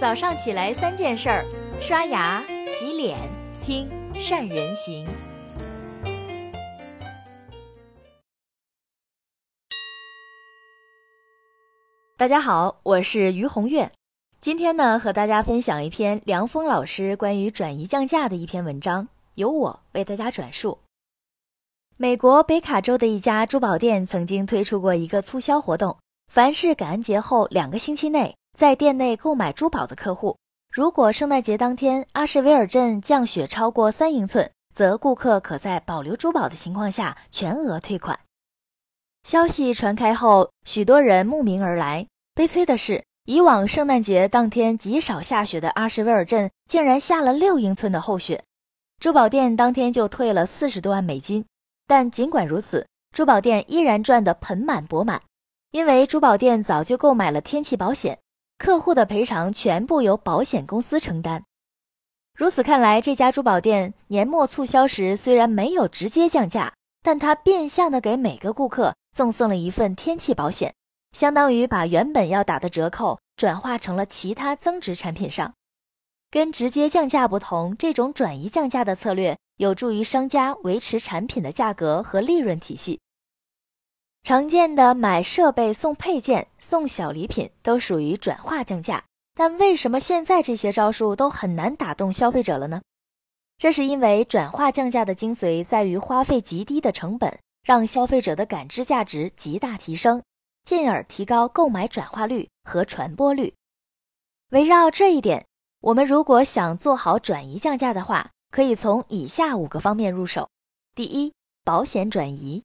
早上起来三件事儿：刷牙、洗脸、听善人行。大家好，我是于红月。今天呢，和大家分享一篇梁峰老师关于转移降价的一篇文章，由我为大家转述。美国北卡州的一家珠宝店曾经推出过一个促销活动，凡是感恩节后两个星期内在店内购买珠宝的客户，如果圣诞节当天阿什维尔镇降雪超过三英寸，则顾客可在保留珠宝的情况下全额退款。消息传开后，许多人慕名而来。悲催的是，以往圣诞节当天极少下雪的阿什维尔镇，竟然下了六英寸的厚雪。珠宝店当天就退了四十多万美金。但尽管如此，珠宝店依然赚得盆满钵满，因为珠宝店早就购买了天气保险，客户的赔偿全部由保险公司承担。如此看来，这家珠宝店年末促销时虽然没有直接降价，但它变相的给每个顾客赠送了一份天气保险，相当于把原本要打的折扣转化成了其他增值产品上。跟直接降价不同，这种转移降价的策略。有助于商家维持产品的价格和利润体系。常见的买设备送配件、送小礼品都属于转化降价，但为什么现在这些招数都很难打动消费者了呢？这是因为转化降价的精髓在于花费极低的成本，让消费者的感知价值极大提升，进而提高购买转化率和传播率。围绕这一点，我们如果想做好转移降价的话，可以从以下五个方面入手。第一，保险转移。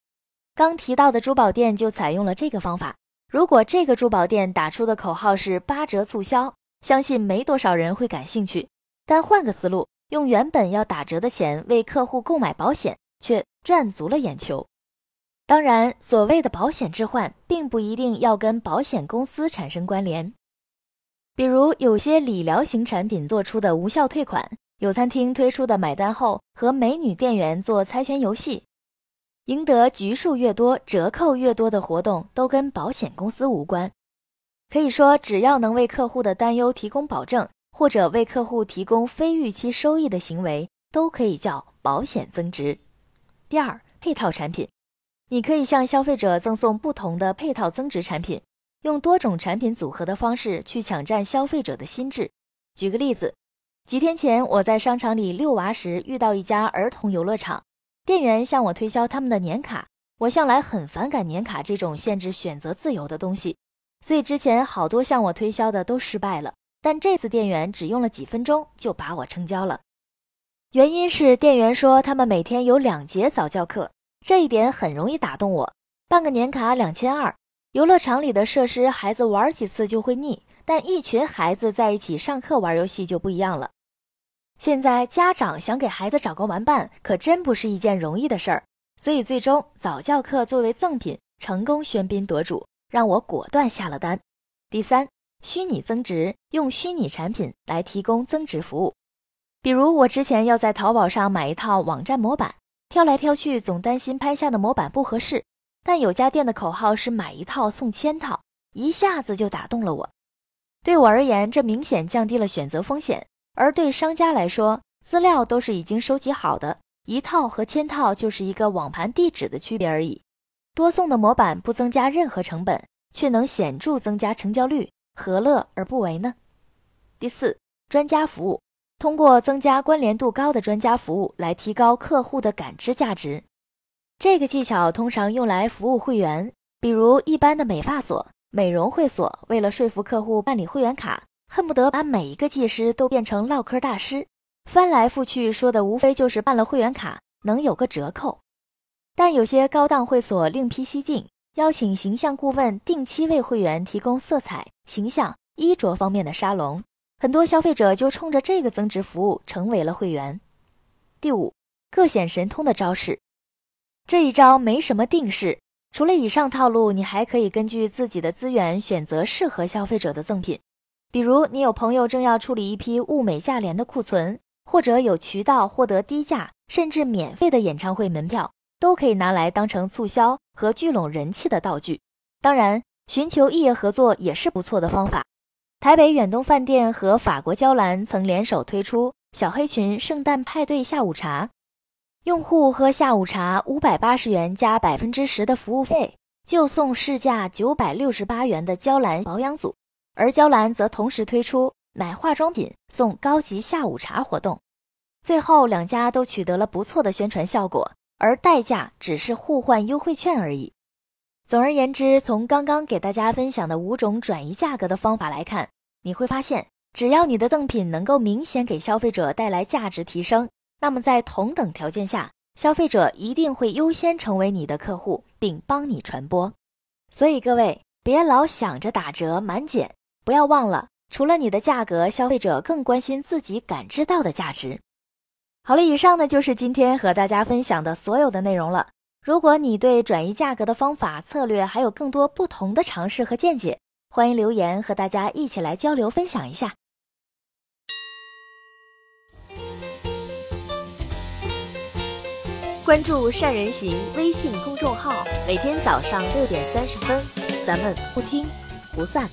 刚提到的珠宝店就采用了这个方法。如果这个珠宝店打出的口号是八折促销，相信没多少人会感兴趣。但换个思路，用原本要打折的钱为客户购买保险，却赚足了眼球。当然，所谓的保险置换，并不一定要跟保险公司产生关联。比如，有些理疗型产品做出的无效退款。有餐厅推出的买单后和美女店员做猜拳游戏，赢得局数越多、折扣越多的活动，都跟保险公司无关。可以说，只要能为客户的担忧提供保证，或者为客户提供非预期收益的行为，都可以叫保险增值。第二，配套产品，你可以向消费者赠送不同的配套增值产品，用多种产品组合的方式去抢占消费者的心智。举个例子。几天前，我在商场里遛娃时遇到一家儿童游乐场，店员向我推销他们的年卡。我向来很反感年卡这种限制选择自由的东西，所以之前好多向我推销的都失败了。但这次店员只用了几分钟就把我成交了，原因是店员说他们每天有两节早教课，这一点很容易打动我。办个年卡两千二，游乐场里的设施孩子玩几次就会腻，但一群孩子在一起上课玩游戏就不一样了。现在家长想给孩子找个玩伴，可真不是一件容易的事儿。所以最终早教课作为赠品成功喧宾夺主，让我果断下了单。第三，虚拟增值，用虚拟产品来提供增值服务。比如我之前要在淘宝上买一套网站模板，挑来挑去总担心拍下的模板不合适，但有家店的口号是买一套送千套，一下子就打动了我。对我而言，这明显降低了选择风险。而对商家来说，资料都是已经收集好的，一套和千套就是一个网盘地址的区别而已。多送的模板不增加任何成本，却能显著增加成交率，何乐而不为呢？第四，专家服务，通过增加关联度高的专家服务来提高客户的感知价值。这个技巧通常用来服务会员，比如一般的美发所、美容会所，为了说服客户办理会员卡。恨不得把每一个技师都变成唠嗑大师，翻来覆去说的无非就是办了会员卡能有个折扣。但有些高档会所另辟蹊径，邀请形象顾问定期为会员提供色彩、形象、衣着方面的沙龙，很多消费者就冲着这个增值服务成为了会员。第五，各显神通的招式，这一招没什么定式，除了以上套路，你还可以根据自己的资源选择适合消费者的赠品。比如，你有朋友正要处理一批物美价廉的库存，或者有渠道获得低价甚至免费的演唱会门票，都可以拿来当成促销和聚拢人气的道具。当然，寻求异业合作也是不错的方法。台北远东饭店和法国娇兰曾联手推出小黑裙圣诞派对下午茶，用户喝下午茶五百八十元加百分之十的服务费，就送市价九百六十八元的娇兰保养组，而娇兰则同时推出买化妆品送高级下午茶活动。最后两家都取得了不错的宣传效果，而代价只是互换优惠券而已。总而言之，从刚刚给大家分享的五种转移价格的方法来看，你会发现，只要你的赠品能够明显给消费者带来价值提升，那么在同等条件下，消费者一定会优先成为你的客户，并帮你传播。所以各位，别老想着打折满减，不要忘了，除了你的价格，消费者更关心自己感知到的价值。好了，以上呢就是今天和大家分享的所有的内容了。如果你对转移价格的方法、策略还有更多不同的尝试和见解，欢迎留言和大家一起来交流分享一下。关注善人行微信公众号，每天早上六点三十分，咱们不听不散。